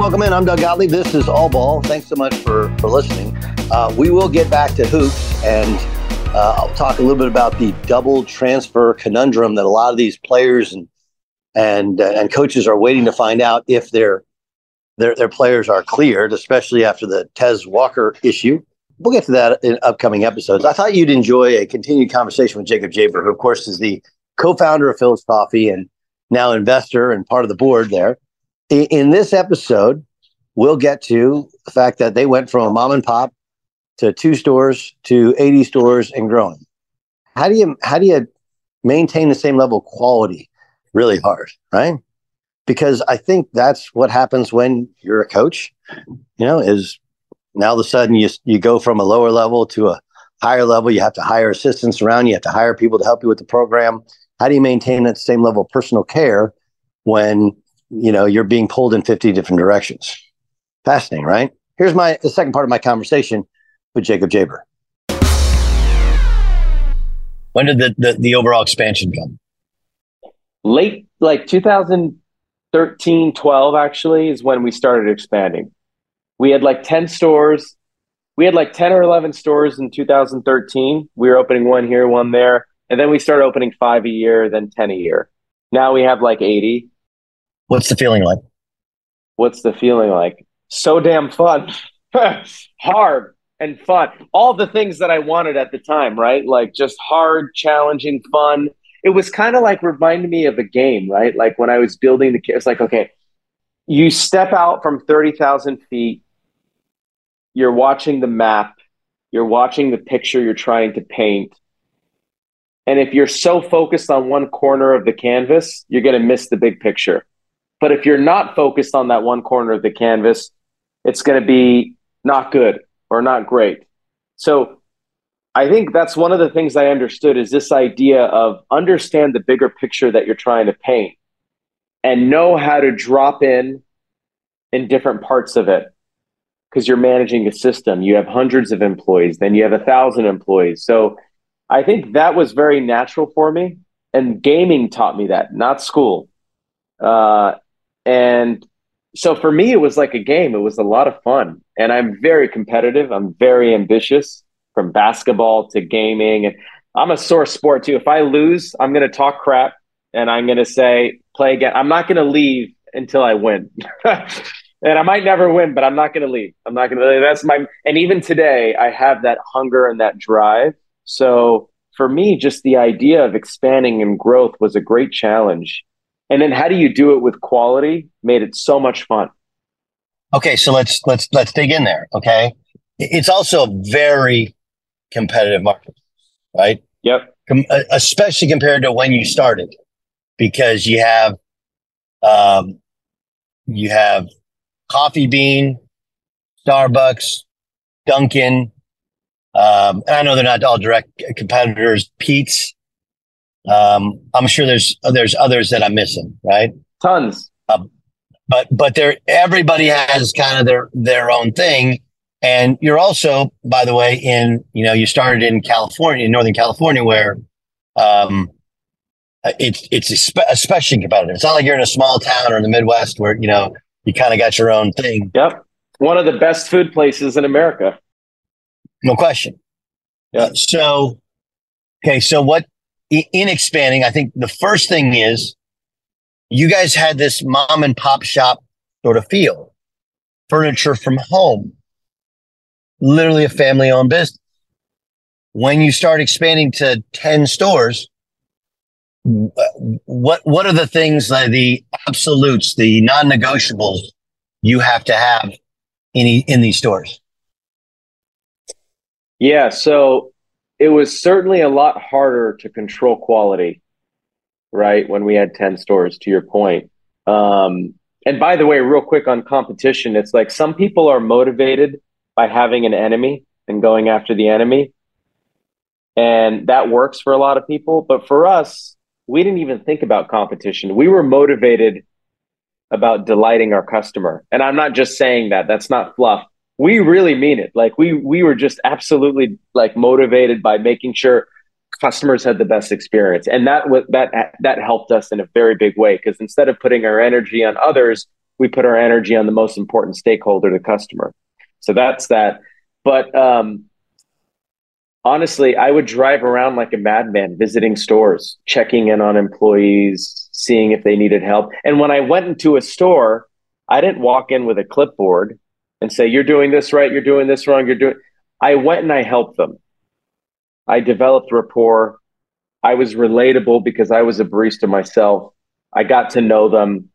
Welcome in. I'm Doug Gottlieb. This is All Ball. Thanks so much for, for listening. Uh, we will get back to hoops and uh, I'll talk a little bit about the double transfer conundrum that a lot of these players and and uh, and coaches are waiting to find out if their their their players are cleared, especially after the Tez Walker issue. We'll get to that in upcoming episodes. I thought you'd enjoy a continued conversation with Jacob Jaber, who of course is the co-founder of Philz Coffee and now investor and part of the board there. In, this episode, we'll get to the fact that they went from a mom and pop to two stores to 80 stores and growing. How do you how do you maintain the same level of quality? Really hard, right? Because I think that's what happens when you're a coach. You know, is now all of a sudden you you go from a lower level to a higher level. You have to hire assistants around. You have to hire people to help you with the program. How do you maintain that same level of personal care when you know you're being pulled in 50 different directions? Fascinating, right? Here's my the second part of my conversation with Jacob Jaber. When did the, the, the overall expansion come? Late, like 2013, 12, actually, is when we started expanding. We had like 10 stores. We had like 10 or 11 stores in 2013. We were opening one here, one there. And then we started opening five a year, then 10 a year. Now we have like 80. What's the feeling like? What's the feeling like? So damn fun. Hard and fun. All the things that I wanted at the time, right? Like just hard, challenging, fun. It was kind of like reminded me of a game, right? Like when I was building the, it's like, okay, you step out from 30,000 feet, you're watching the map, you're watching the picture you're trying to paint. And if you're so focused on one corner of the canvas, you're going to miss the big picture. But if you're not focused on that one corner of the canvas, it's going to be not good or not great. So I think that's one of the things I understood is this idea of understand the bigger picture that you're trying to paint and know how to drop in in different parts of it because you're managing a system. You have hundreds of employees, then you have a thousand employees. So I think that was very natural for me. And gaming taught me that, not school. Uh, and so for me, it was like a game. It was a lot of fun, and I'm very competitive. I'm very ambitious, from basketball to gaming, and I'm a sore sport too. If I lose, I'm going to talk crap, and I'm going to say play again. I'm not going to leave until I win. and I might never win, but I'm not going to leave. I'm not going to. That's my. And even today, I have that hunger and that drive. So for me, just the idea of expanding and growth was a great challenge. And then how do you do it with quality? Made it so much fun. Okay, so let's let's let's dig in there. Okay, it's also a very competitive market, right? Yep. Com- uh, especially compared to when you started, because you have, um, you have Coffee Bean, Starbucks, Dunkin'. Um, and I know they're not all direct competitors. Peet's, um, I'm sure there's there's others that I'm missing, right? Tons. Uh, but but there, everybody has kind of their their own thing, and you're also, by the way, in you know you started in California, in Northern California, where um, it's it's especially competitive. It's not like you're in a small town or in the Midwest where you know you kind of got your own thing. Yep, one of the best food places in America. No question. Yeah. So, okay, so what in expanding, I think the first thing is you guys had this mom and pop shop sort of feel, furniture from home, literally a family owned business. When you start expanding to 10 stores, what what are the things uh, the absolutes the non-negotiables you have to have in in these stores? Yeah so it was certainly a lot harder to control quality right when we had 10 stores to your point um, and by the way real quick on competition it's like some people are motivated by having an enemy and going after the enemy and that works for a lot of people but for us we didn't even think about competition. We were motivated about delighting our customer. And I'm not just saying that, that's not fluff. We really mean it. Like we we were just absolutely like motivated by making sure customers had the best experience. And that was that that helped us in a very big way because instead of putting our energy on others, we put our energy on the most important stakeholder, the customer. So that's that. But um honestly, I would drive around like a madman, visiting stores, checking in on employees, seeing if they needed help. And when I went into a store, I didn't walk in with a clipboard and say, You're doing this right, you're doing this wrong, you're doing. I went and I helped them. I developed rapport. I was relatable because I was a barista myself. I got to know them.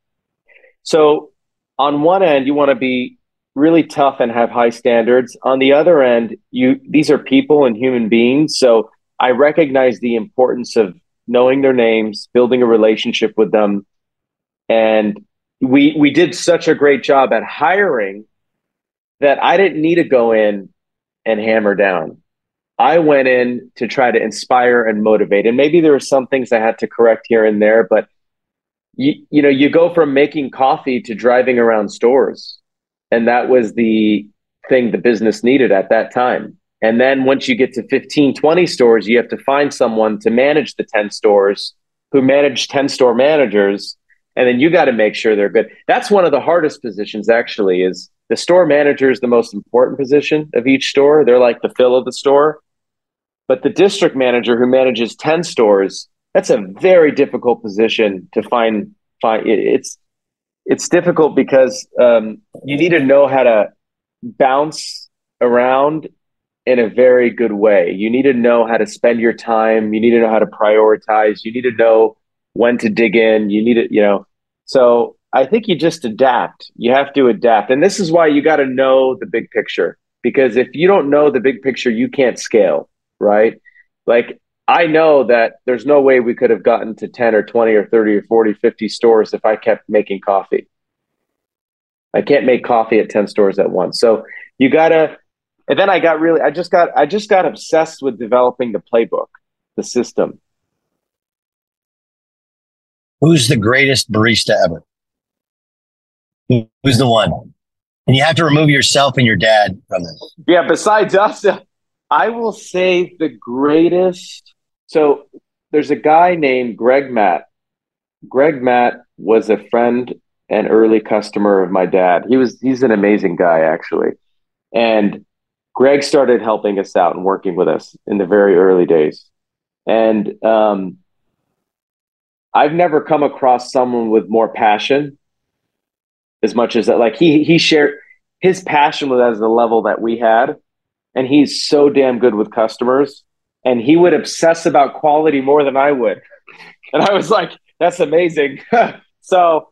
So, on one end, you want to be really tough and have high standards. On the other end, you these are people and human beings. So I recognize the importance of knowing their names, building a relationship with them. And we we did such a great job at hiring that I didn't need to go in and hammer down. I went in to try to inspire and motivate. And maybe there were some things I had to correct here and there, but you, you know, you go from making coffee to driving around stores and that was the thing the business needed at that time. And then once you get to 15, 20 stores, you have to find someone to manage the 10 stores who manage 10 store managers. And then you got to make sure they're good. That's one of the hardest positions, actually, is the store manager is the most important position of each store. They're like the fill of the store. But the district manager who manages 10 stores, that's a very difficult position to find. find it's it's difficult because um, you need to know how to bounce around in a very good way. You need to know how to spend your time. You need to know how to prioritize. You need to know when to dig in. You need to, you know. So I think you just adapt. You have to adapt. And this is why you got to know the big picture. Because if you don't know the big picture, you can't scale, right? Like I know that there's no way we could have gotten to 10 or 20 or 30 or 40, 50 stores if I kept making coffee. I can't make coffee at 10 stores at once. So you gotta, and then I got really, I just got, I just got obsessed with developing the playbook, the system. Who's the greatest barista ever? Who's the one? And you have to remove yourself and your dad from this. Yeah, besides us, I will say the greatest so there's a guy named Greg Matt. Greg Matt was a friend and early customer of my dad. He was he's an amazing guy actually. And Greg started helping us out and working with us in the very early days. And um, I've never come across someone with more passion as much as that. Like he he shared his passion was as the level that we had, and he's so damn good with customers and he would obsess about quality more than I would. And I was like, that's amazing. so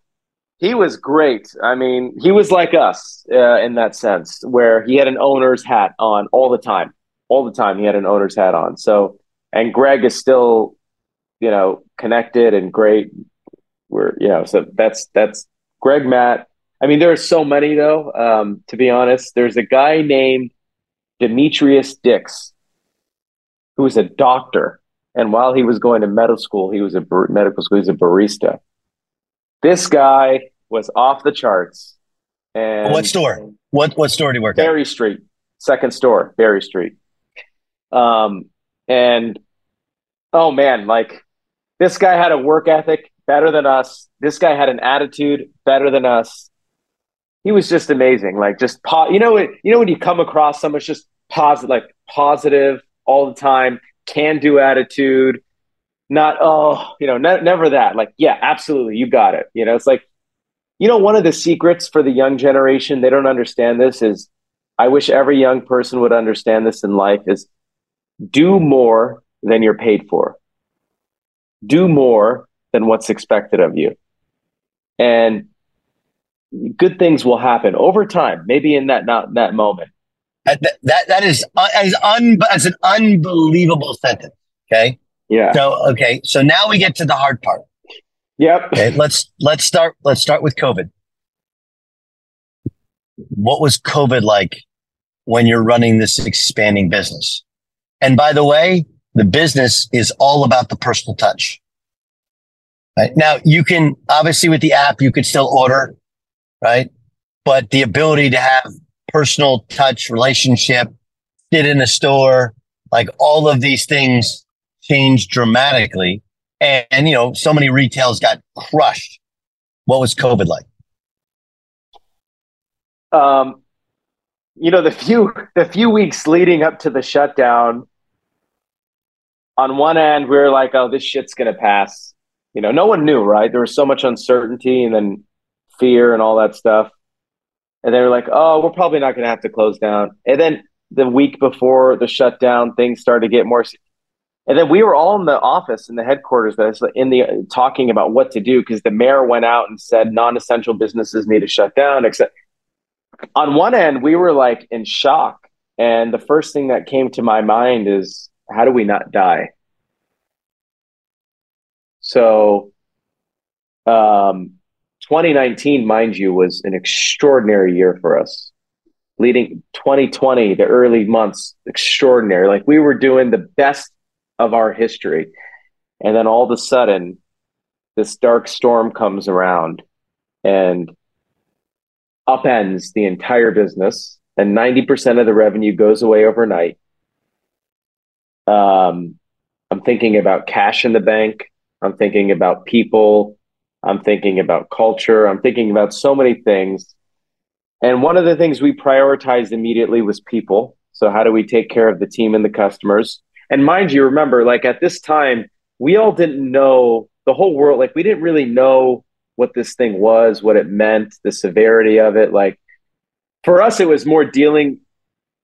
he was great. I mean, he was like us uh, in that sense, where he had an owner's hat on all the time. All the time, he had an owner's hat on. So, and Greg is still, you know, connected and great. We're, you know, so that's that's Greg Matt. I mean, there are so many though. Um, to be honest, there's a guy named Demetrius Dix who was a doctor. And while he was going to medical school, he was a bar- medical school, he was a barista. This guy was off the charts. And what store? What what store did he work at? Berry at? Street, second store, Berry Street. Um, and oh man, like this guy had a work ethic better than us. This guy had an attitude better than us. He was just amazing. Like just po- you know, you know when you come across someone just positive, like positive, all the time, can do attitude, not, oh, you know, ne- never that. Like, yeah, absolutely, you got it. You know, it's like, you know, one of the secrets for the young generation, they don't understand this is I wish every young person would understand this in life is do more than you're paid for. do more than what's expected of you. And good things will happen over time, maybe in that not that moment. That that, that is uh, as un as an unbelievable sentence. Okay. Yeah. So okay. So now we get to the hard part. Yep. Okay. Let's let's start let's start with COVID. What was COVID like when you're running this expanding business? And by the way, the business is all about the personal touch. Right? Now you can obviously with the app, you could still order, right? But the ability to have personal touch relationship, sit in a store, like all of these things changed dramatically. And, and you know, so many retails got crushed. What was COVID like? Um, you know, the few the few weeks leading up to the shutdown, on one end we were like, "Oh, this shit's gonna pass." You know, no one knew, right? There was so much uncertainty and then fear and all that stuff. And they were like, "Oh, we're probably not gonna have to close down." And then the week before the shutdown, things started to get more. And then we were all in the office in the headquarters, that's in the talking about what to do because the mayor went out and said non-essential businesses need to shut down. Except on one end, we were like in shock, and the first thing that came to my mind is, how do we not die? So, um, 2019, mind you, was an extraordinary year for us leading 2020, the early months, extraordinary. Like we were doing the best of our history. And then all of a sudden, this dark storm comes around and upends the entire business, and 90% of the revenue goes away overnight. Um, I'm thinking about cash in the bank. I'm thinking about people. I'm thinking about culture. I'm thinking about so many things. And one of the things we prioritized immediately was people. So, how do we take care of the team and the customers? And mind you, remember, like at this time, we all didn't know the whole world, like, we didn't really know what this thing was, what it meant, the severity of it. Like, for us, it was more dealing,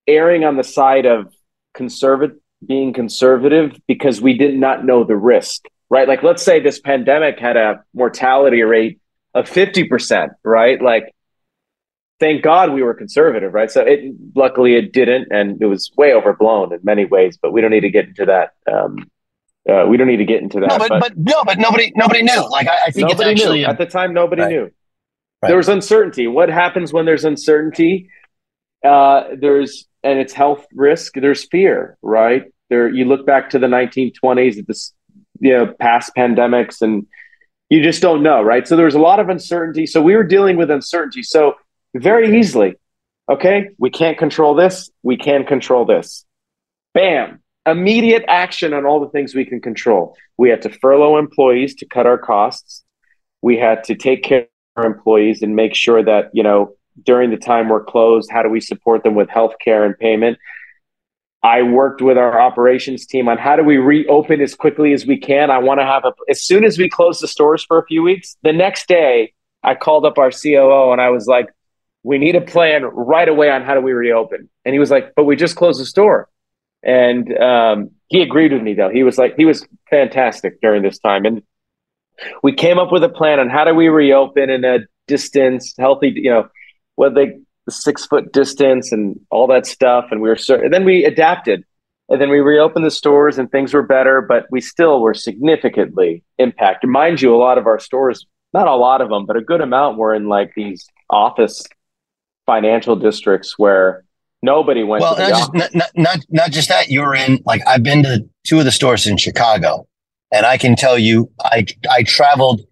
erring on the side of conservative, being conservative because we did not know the risk, right? Like, let's say this pandemic had a mortality rate of 50%, right? Like, thank God we were conservative, right? So it luckily it didn't, and it was way overblown in many ways. But we don't need to get into that. Um, uh, we don't need to get into that. No, but, but, but no, but nobody nobody knew. Like I, I think nobody it's actually knew. a, at the time. Nobody Right. knew. Right. There was uncertainty. What happens when there's uncertainty? Uh, there's and it's health risk. There's fear, right? There, you look back to the 1920s, at this you know past pandemics, and you just don't know, right? So there was a lot of uncertainty. So we were dealing with uncertainty. So very easily, okay, we can't control this. We can control this. Bam! Immediate action on all the things we can control. We had to furlough employees to cut our costs. We had to take care of our employees and make sure that you know during the time we're closed, how do we support them with health care and payment? I worked with our operations team on how do we reopen as quickly as we can. I want to have a as soon as we close the stores for a few weeks, the next day I called up our COO and I was like, we need a plan right away on how do we reopen. And he was like, but we just closed the store. And um, he agreed with me though. He was like, he was fantastic during this time. And we came up with a plan on how do we reopen in a distance, healthy, you know, what they the six foot distance and all that stuff. And we were so, and then we adapted. And then we reopened the stores and things were better, but we still were significantly impacted. Mind you, a lot of our stores, not a lot of them, but a good amount were in like these office financial districts where nobody went well, to the not office. just, not, not, not, not just that. You were in, like, I've been to two of the stores in Chicago, and I can tell you, I, I traveled,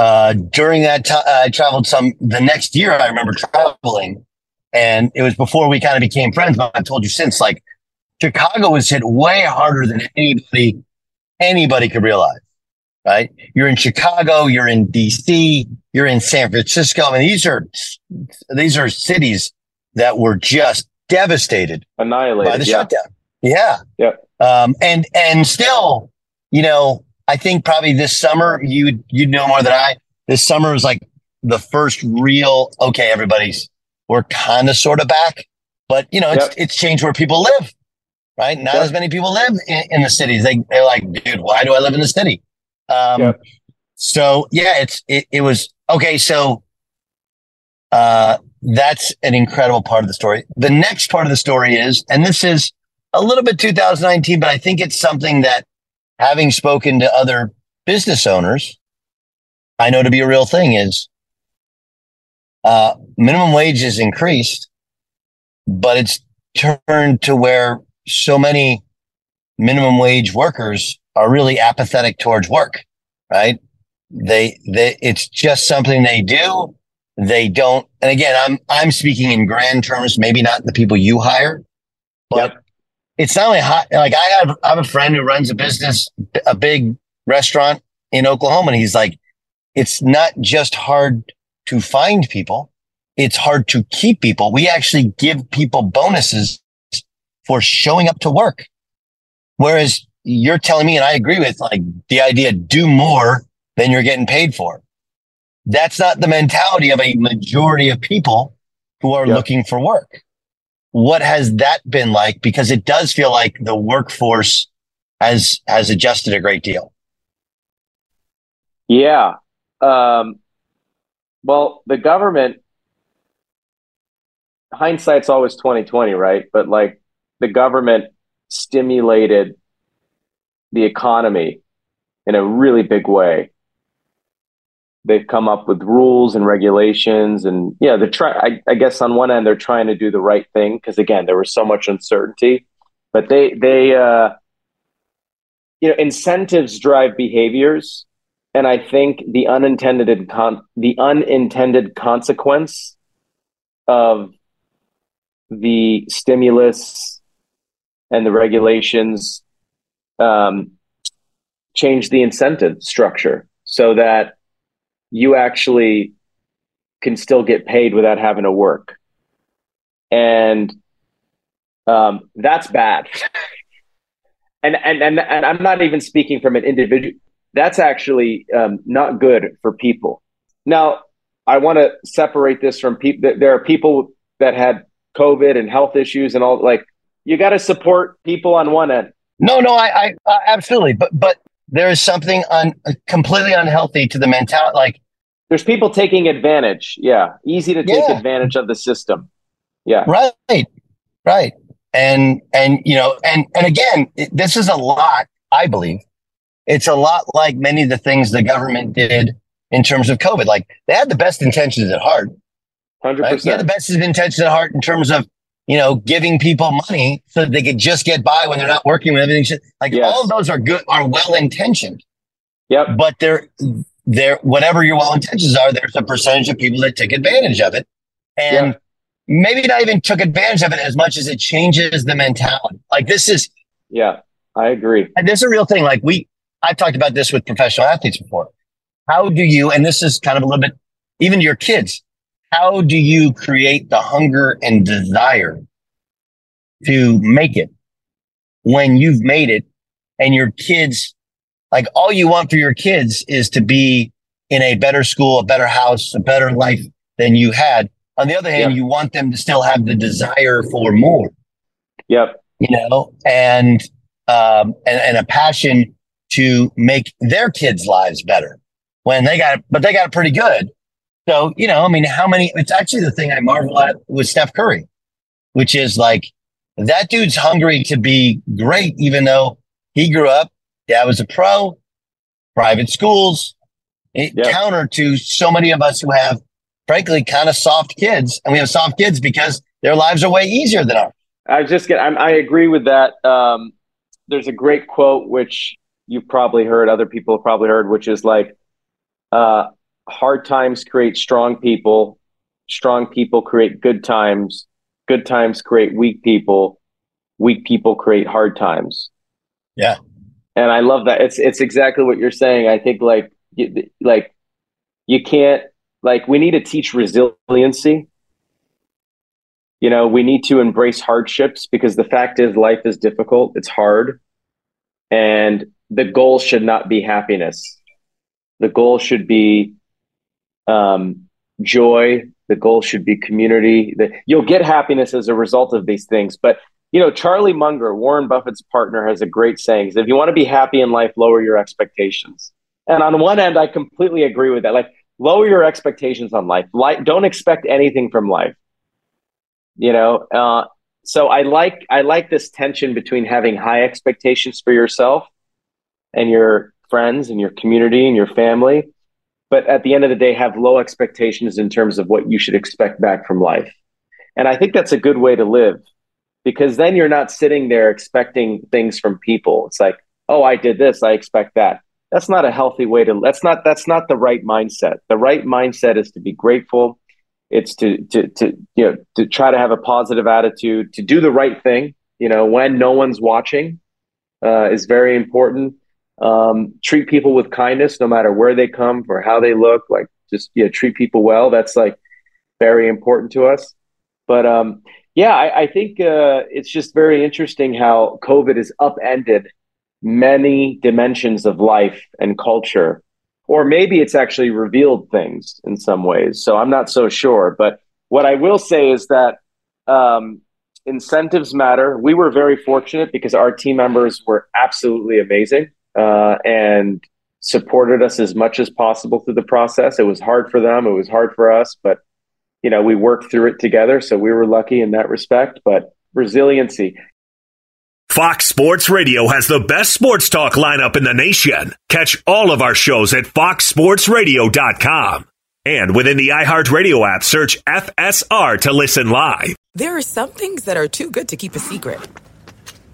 uh, during that time, I traveled some, the next year, I remember traveling, and it was before we kind of became friends, but I've told you since, like, Chicago was hit way harder than anybody, anybody could realize, right? You're in Chicago, you're in DC, you're in San Francisco. I mean, these are, these are cities that were just devastated annihilated. by the yeah. shutdown. Yeah. Yeah. Um, and, and still, you know, I think probably this summer you, you know more than I, this summer was like the first real, okay, everybody's, we're kind of sort of back, but you know, it's, Yep. it's changed where people live. right? Not yep. as many people live in, in, the cities. They, they're like, dude, why do I live in the city? Um, yep. So yeah, it's, it, it was okay. So, uh, that's an incredible part of the story. The next part of the story is, and this is a little bit 2019, but I think it's something that having spoken to other business owners, I know to be a real thing is uh, minimum wage is increased, but it's turned to where so many minimum wage workers are really apathetic towards work, right? They, they, it's just something they do. They don't. And again, I'm, I'm speaking in grand terms, maybe not the people you hire, but yep. It's not only hot. Like I have, I have a friend who runs a business, a big restaurant in Oklahoma. And he's like, it's not just hard to find people. It's hard to keep people. We actually give people bonuses for showing up to work. Whereas you're telling me, and I agree with like the idea, do more than you're getting paid for. That's not the mentality of a majority of people who are yep. looking for work. What has that been like? Because it does feel like the workforce has, has adjusted a great deal. Yeah. Um, well, the government hindsight's always 2020, right? But like the government stimulated the economy in a really big way. They've come up with rules and regulations, and yeah, they're try. I, I guess on one end they're trying to do the right thing because again there was so much uncertainty, but they they uh, you know incentives drive behaviors, and I think the unintended con- the unintended consequence of the stimulus and the regulations um, change the incentive structure so that you actually can still get paid without having to work. And um, that's bad. and, and, and, and I'm not even speaking from an individual. That's actually um, not good for people. Now, I want to separate this from people. There are people that had COVID and health issues and all. Like, you got to support people on one end. No, no, I, I absolutely, but but there is something un, completely unhealthy to the mentality. Like, there's people taking advantage. Yeah, easy to take yeah. advantage of the system. Yeah, right, right, and and you know, and and again, this is a lot. I believe it's a lot like many of the things the government did in terms of COVID. Like they had the best intentions at heart. Hundred right? percent. Yeah, the best intentions at heart in terms of you know, giving people money so they could just get by when they're not working with everything. Like yes. all of those are good, are well intentioned. Yep. But they're, they're, whatever your well intentions are, there's a percentage of people that take advantage of it. And yep. maybe not even took advantage of it as much as it changes the mentality. Like this is. Yeah, I agree. And this is a real thing. Like we, I've talked about this with professional athletes before. How do you, and this is kind of a little bit, even your kids, how do you create the hunger and desire to make it when you've made it and your kids, like all you want for your kids is to be in a better school, a better house, a better life than you had. On the other hand, you want them to still have the desire for more. Yep. You know, and, um, and, and a passion to make their kids' lives better when they got it, but they got it pretty good. So, you know, I mean, how many, it's actually the thing I marvel at with Steph Curry, which is like that dude's hungry to be great, even though he grew up, dad was a pro, private schools, yep. counter to so many of us who have, frankly, kind of soft kids. And we have soft kids because their lives are way easier than ours. I just get, i agree with that. Um, there's a great quote, which you've probably heard, other people have probably heard, which is like, uh, hard times create strong people. Strong people create good times. Good times create weak people. Weak people create hard times. Yeah. And I love that. It's it's exactly what you're saying. I think like like you can't like we need to teach resiliency. You know, we need to embrace hardships because the fact is life is difficult, it's hard. And the goal should not be happiness. The goal should be um, joy. The goal should be community. The, you'll get happiness as a result of these things, but you know, Charlie Munger, Warren Buffett's partner, has a great saying: "If you want to be happy in life, lower your expectations." And on one end, I completely agree with that. Like, lower your expectations on life. Like, don't expect anything from life. You know, uh, so I like I like this tension between having high expectations for yourself and your friends and your community and your family, but at the end of the day, have low expectations in terms of what you should expect back from life. And I think that's a good way to live because then you're not sitting there expecting things from people. It's like, oh, I did this, I expect that. That's not a healthy way to that's not that's not the right mindset. The right mindset is to be grateful. It's to to to you know to try to have a positive attitude, to do the right thing, you know, when no one's watching uh, is very important. Um, treat people with kindness no matter where they come or how they look, like just yeah, treat people well. That's like very important to us. But um, yeah, I, I think uh, it's just very interesting how COVID has upended many dimensions of life and culture. Or maybe it's actually revealed things in some ways. So I'm not so sure. But what I will say is that um, incentives matter. We were very fortunate because our team members were absolutely amazing uh, and supported us as much as possible through the process. It was hard for them, it was hard for us, but you know, we worked through it together. So we were lucky in that respect, but resiliency. Fox Sports Radio has the best sports talk lineup in the nation. Catch all of our shows at foxsportsradio.com. And within the iHeartRadio app, search FSR to listen live. There are some things that are too good to keep a secret.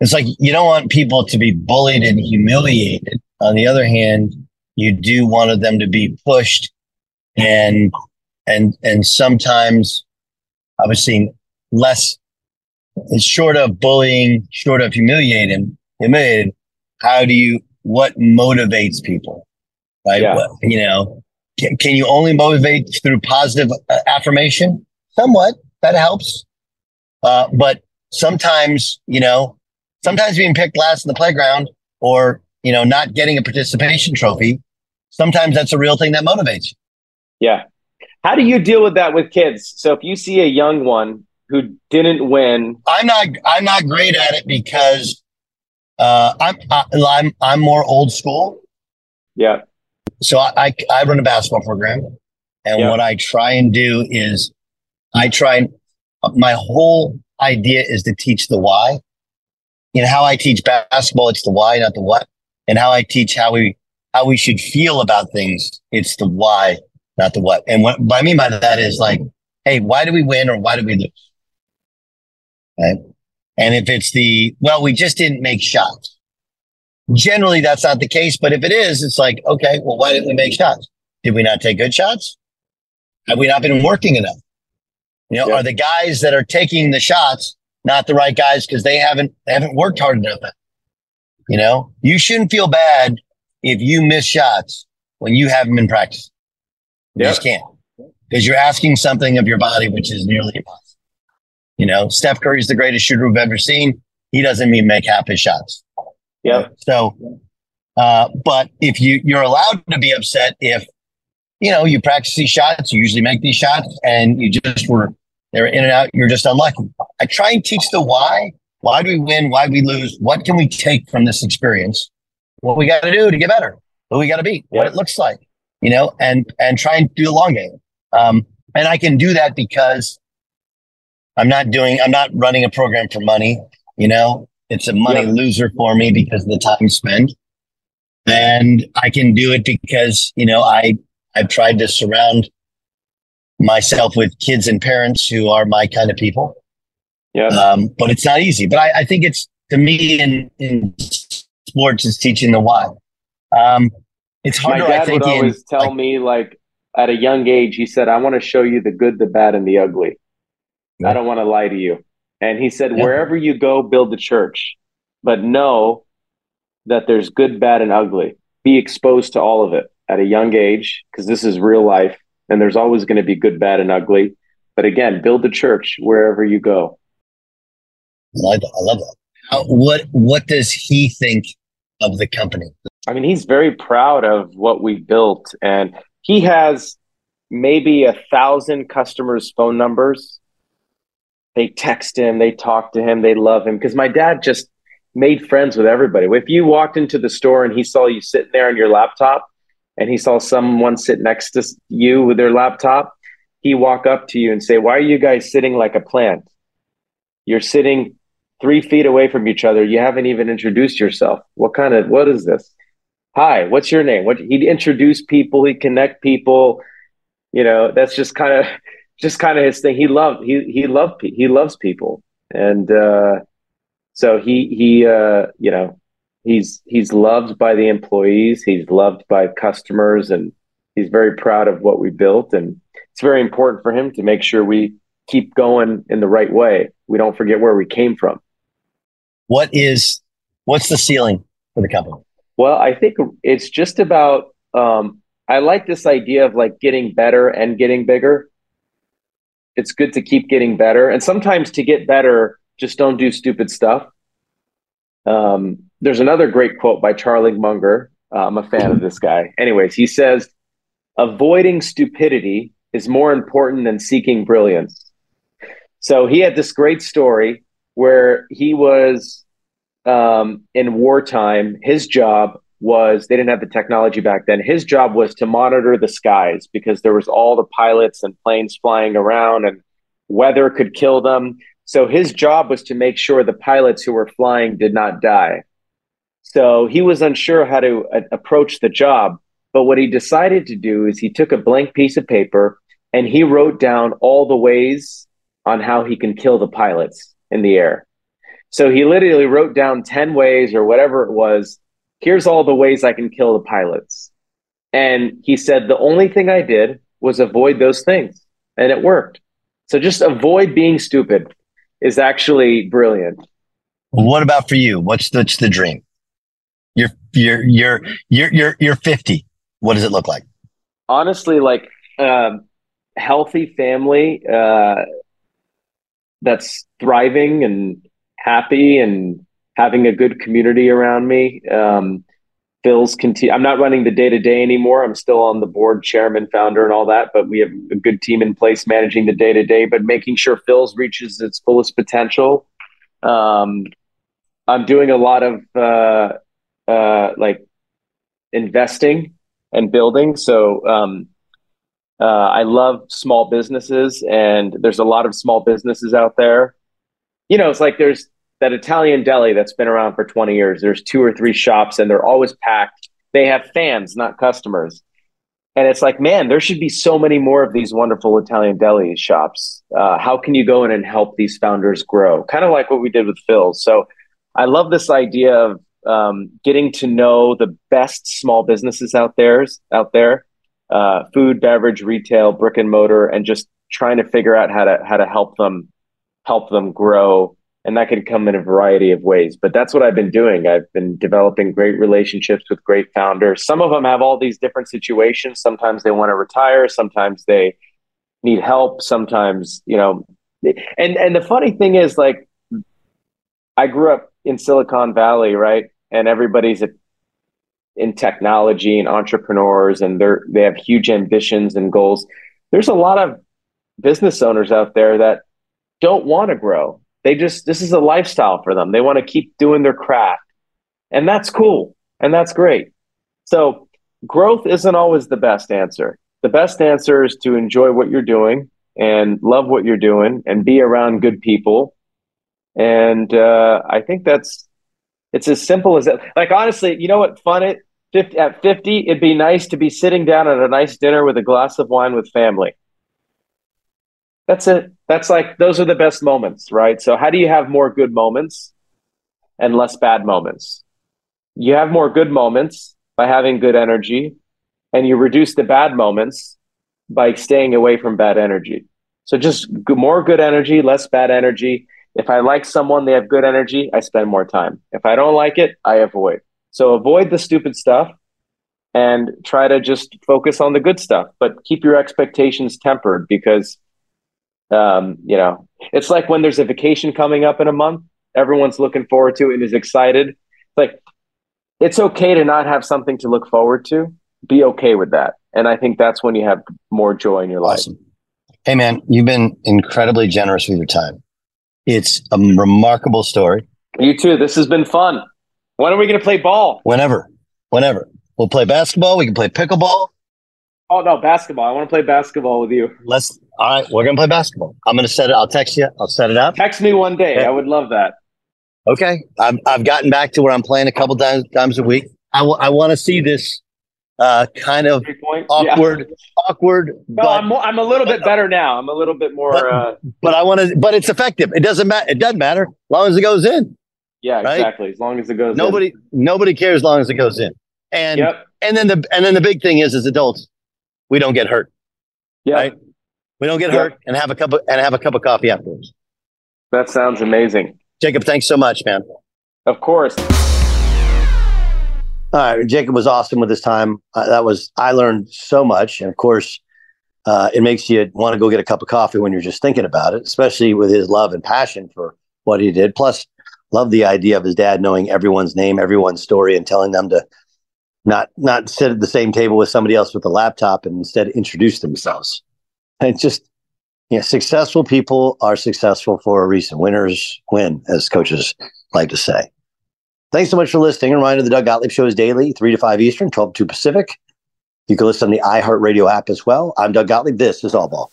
It's like you don't want people to be bullied and humiliated. On the other hand, you do want them to be pushed and and and sometimes obviously less short of bullying, short of humiliating, humiliating, how do you what motivates people? Right? Yeah. What, you know, can, can you only motivate through positive uh, affirmation? Somewhat. That helps. Uh, but sometimes, you know, sometimes being picked last in the playground or, you know, not getting a participation trophy, sometimes that's a real thing that motivates you. Yeah. How do you deal with that with kids? So if you see a young one who didn't win, I'm not, I'm not great at it because, uh, I'm, I, I'm, I'm more old school. yeah, So I, I, I run a basketball program and Yeah. what I try and do is I try and my whole idea is to teach the why. Know, how I teach basketball, it's the why, not the what. And how I teach how we, how we should feel about things, it's the why, not the what. And what, what I mean by that is like, hey, why do we win or why do we lose? Right? And if it's the, well, we just didn't make shots. Generally, that's not the case. But if it is, it's like, okay, well, why didn't we make shots? Did we not take good shots? Have we not been working enough? You know, Yeah. are the guys that are taking the shots not the right guys because they haven't they haven't worked hard enough? You know, you shouldn't feel bad if you miss shots when you haven't been practicing. You Yeah. just can't because you're asking something of your body which is nearly impossible. You know, Steph Curry's the greatest shooter we've ever seen. He doesn't even make half his shots. yeah, So, uh, but if you you're allowed to be upset if you know you practice these shots, you usually make these shots, and you just were they're in and out. You're just unlucky. I try and teach the why. Why do we win? Why do we lose? What can we take from this experience? What we got to do to get better? Who we got to beat? What it looks like, you know, and and try and do the long game. Um, and I can do that because I'm not doing. I'm not running a program for money. You know, it's a money Yeah. loser for me because of the time spent. and I can do it because you know I I've tried to surround myself with kids and parents who are my kind of people. Yeah. Um, but it's not easy. But I, I think it's to me in, in sports is teaching the why. Um, it's harder. My dad I think, would always in, tell like, me like at a young age, he said, "I want to show you the good, the bad, and the ugly. Yeah. I don't want to lie to you." And he said, Yeah. "Wherever you go, build the church, but know that there's good, bad, and ugly. Be exposed to all of it at a young age because this is real life, and there's always going to be good, bad, and ugly. But again, build the church wherever you go." I. I love that. How, what What does he think of the company? I mean, he's very proud of what we built, and he has maybe a thousand customers' phone numbers. They text him, they talk to him, they love him because my dad just made friends with everybody. If you walked into the store and he saw you sitting there on your laptop, and he saw someone sit next to you with their laptop, he walk up to you and say, "Why are you guys sitting like a plant? You're sitting three feet away from each other. You haven't even introduced yourself. What kind of what is this? Hi, what's your name? What he'd introduce people, he'd connect people. You know, that's just kind of just kind of his thing. He loved he he loved he loves people, and uh, so he he uh, you know he's he's loved by the employees. He's loved by customers, and he's very proud of what we built. And it's very important for him to make sure we keep going in the right way. We don't forget where we came from. What is What's the ceiling for the company? Well, I think it's just about. Um, I like this idea of like getting better and getting bigger. It's good to keep getting better, and sometimes to get better, just don't do stupid stuff. Um, there's another great quote by Charlie Munger. Uh, I'm a fan of this guy. Anyways, he says, "Avoiding stupidity is more important than seeking brilliance." So he had this great story where he was um, in wartime. His job was they didn't have the technology back then. His job was to monitor the skies because there was all the pilots and planes flying around, and weather could kill them. So his job was to make sure the pilots who were flying did not die. So he was unsure how to uh, approach the job. But what he decided to do is he took a blank piece of paper and he wrote down all the ways on how he can kill the pilots in the air. So he literally wrote down 10 ways or whatever it was. Here's all the ways I can kill the pilots. And he said, the only thing I did was avoid those things. And it worked. So just avoid being stupid is actually brilliant. What about for you? What's the, what's the dream? You're you're you're you're you're you're 50. What does it look like? Honestly, like um, healthy family uh, that's thriving and happy and having a good community around me. Um, Philz continue. I'm not running the day to day anymore. I'm still on the board, chairman, founder, and all that. But we have a good team in place managing the day to day, but making sure Philz reaches its fullest potential. Um, I'm doing a lot of uh, uh, like investing and building. So um, uh, I love small businesses, and there's a lot of small businesses out there. You know, it's like there's that Italian deli that's been around for 20 years. There's two or three shops, and they're always packed. They have fans, not customers. And it's like, man, there should be so many more of these wonderful Italian deli shops. Uh, how can you go in and help these founders grow? Kind of like what we did with Phil. So I love this idea of um, getting to know the best small businesses out there, out there, uh, food, beverage, retail, brick and mortar, and just trying to figure out how to how to help them help them grow. And that can come in a variety of ways. But that's what I've been doing. I've been developing great relationships with great founders. Some of them have all these different situations. Sometimes they want to retire. Sometimes they need help. Sometimes, you know, and and the funny thing is, like, I grew up in Silicon Valley, right? And everybody's in technology and entrepreneurs, and they're they have huge ambitions and goals. There's a lot of business owners out there that don't want to grow. They just this is a lifestyle for them. They want to keep doing their craft, and that's cool and that's great. So growth isn't always the best answer. The best answer is to enjoy what you're doing and love what you're doing and be around good people. And uh, I think that's it's as simple as that. Like honestly, you know what fun it 50, at 50, it'd be nice to be sitting down at a nice dinner with a glass of wine with family. That's it. That's like, those are the best moments, right? So, how do you have more good moments and less bad moments? You have more good moments by having good energy, and you reduce the bad moments by staying away from bad energy. So, just more good energy, less bad energy. If I like someone, they have good energy, I spend more time. If I don't like it, I avoid. So avoid the stupid stuff and try to just focus on the good stuff, but keep your expectations tempered because, um, you know, it's like when there's a vacation coming up in a month, everyone's looking forward to it and is excited. Like, it's okay to not have something to look forward to. Be okay with that. And I think that's when you have more joy in your life. Hey, man, you've been incredibly generous with your time. It's a remarkable story. You too. This has been fun. When are we going to play ball? Whenever, whenever. We'll play basketball. We can play pickleball. Oh no, basketball! I want to play basketball with you. Let's. All right, we're gonna play basketball. I'm gonna set it. I'll text you. I'll set it up. Text me one day. Okay. I would love that. Okay, I've I've gotten back to where I'm playing a couple times times a week. I, w- I want to see this uh, kind of awkward, yeah. awkward. No, but, I'm I'm a little bit better now. I'm a little bit more. But, uh, but I want to. But it's effective. It doesn't matter. It doesn't matter as long as it goes in. Yeah, right? exactly. As long as it goes. Nobody, in. nobody cares as long as it goes in. And yep. and then the and then the big thing is, as adults, we don't get hurt. Yeah. Right? We don't get yep. hurt and have a cup of and have a cup of coffee afterwards. That sounds amazing. Jacob, thanks so much, man. Of course. All right, Jacob was awesome with his time. Uh, that was I learned so much, and of course, uh, it makes you want to go get a cup of coffee when you're just thinking about it, especially with his love and passion for what he did. Plus, love the idea of his dad knowing everyone's name, everyone's story, and telling them to not not sit at the same table with somebody else with a laptop and instead introduce themselves. And just, you know, successful people are successful for a reason. Winners win, as coaches like to say. Thanks so much for listening. Reminder the Doug Gottlieb Show is daily, 3 to 5 Eastern, 12 to 2 Pacific. You can listen on the iHeartRadio app as well. I'm Doug Gottlieb. This is All Ball.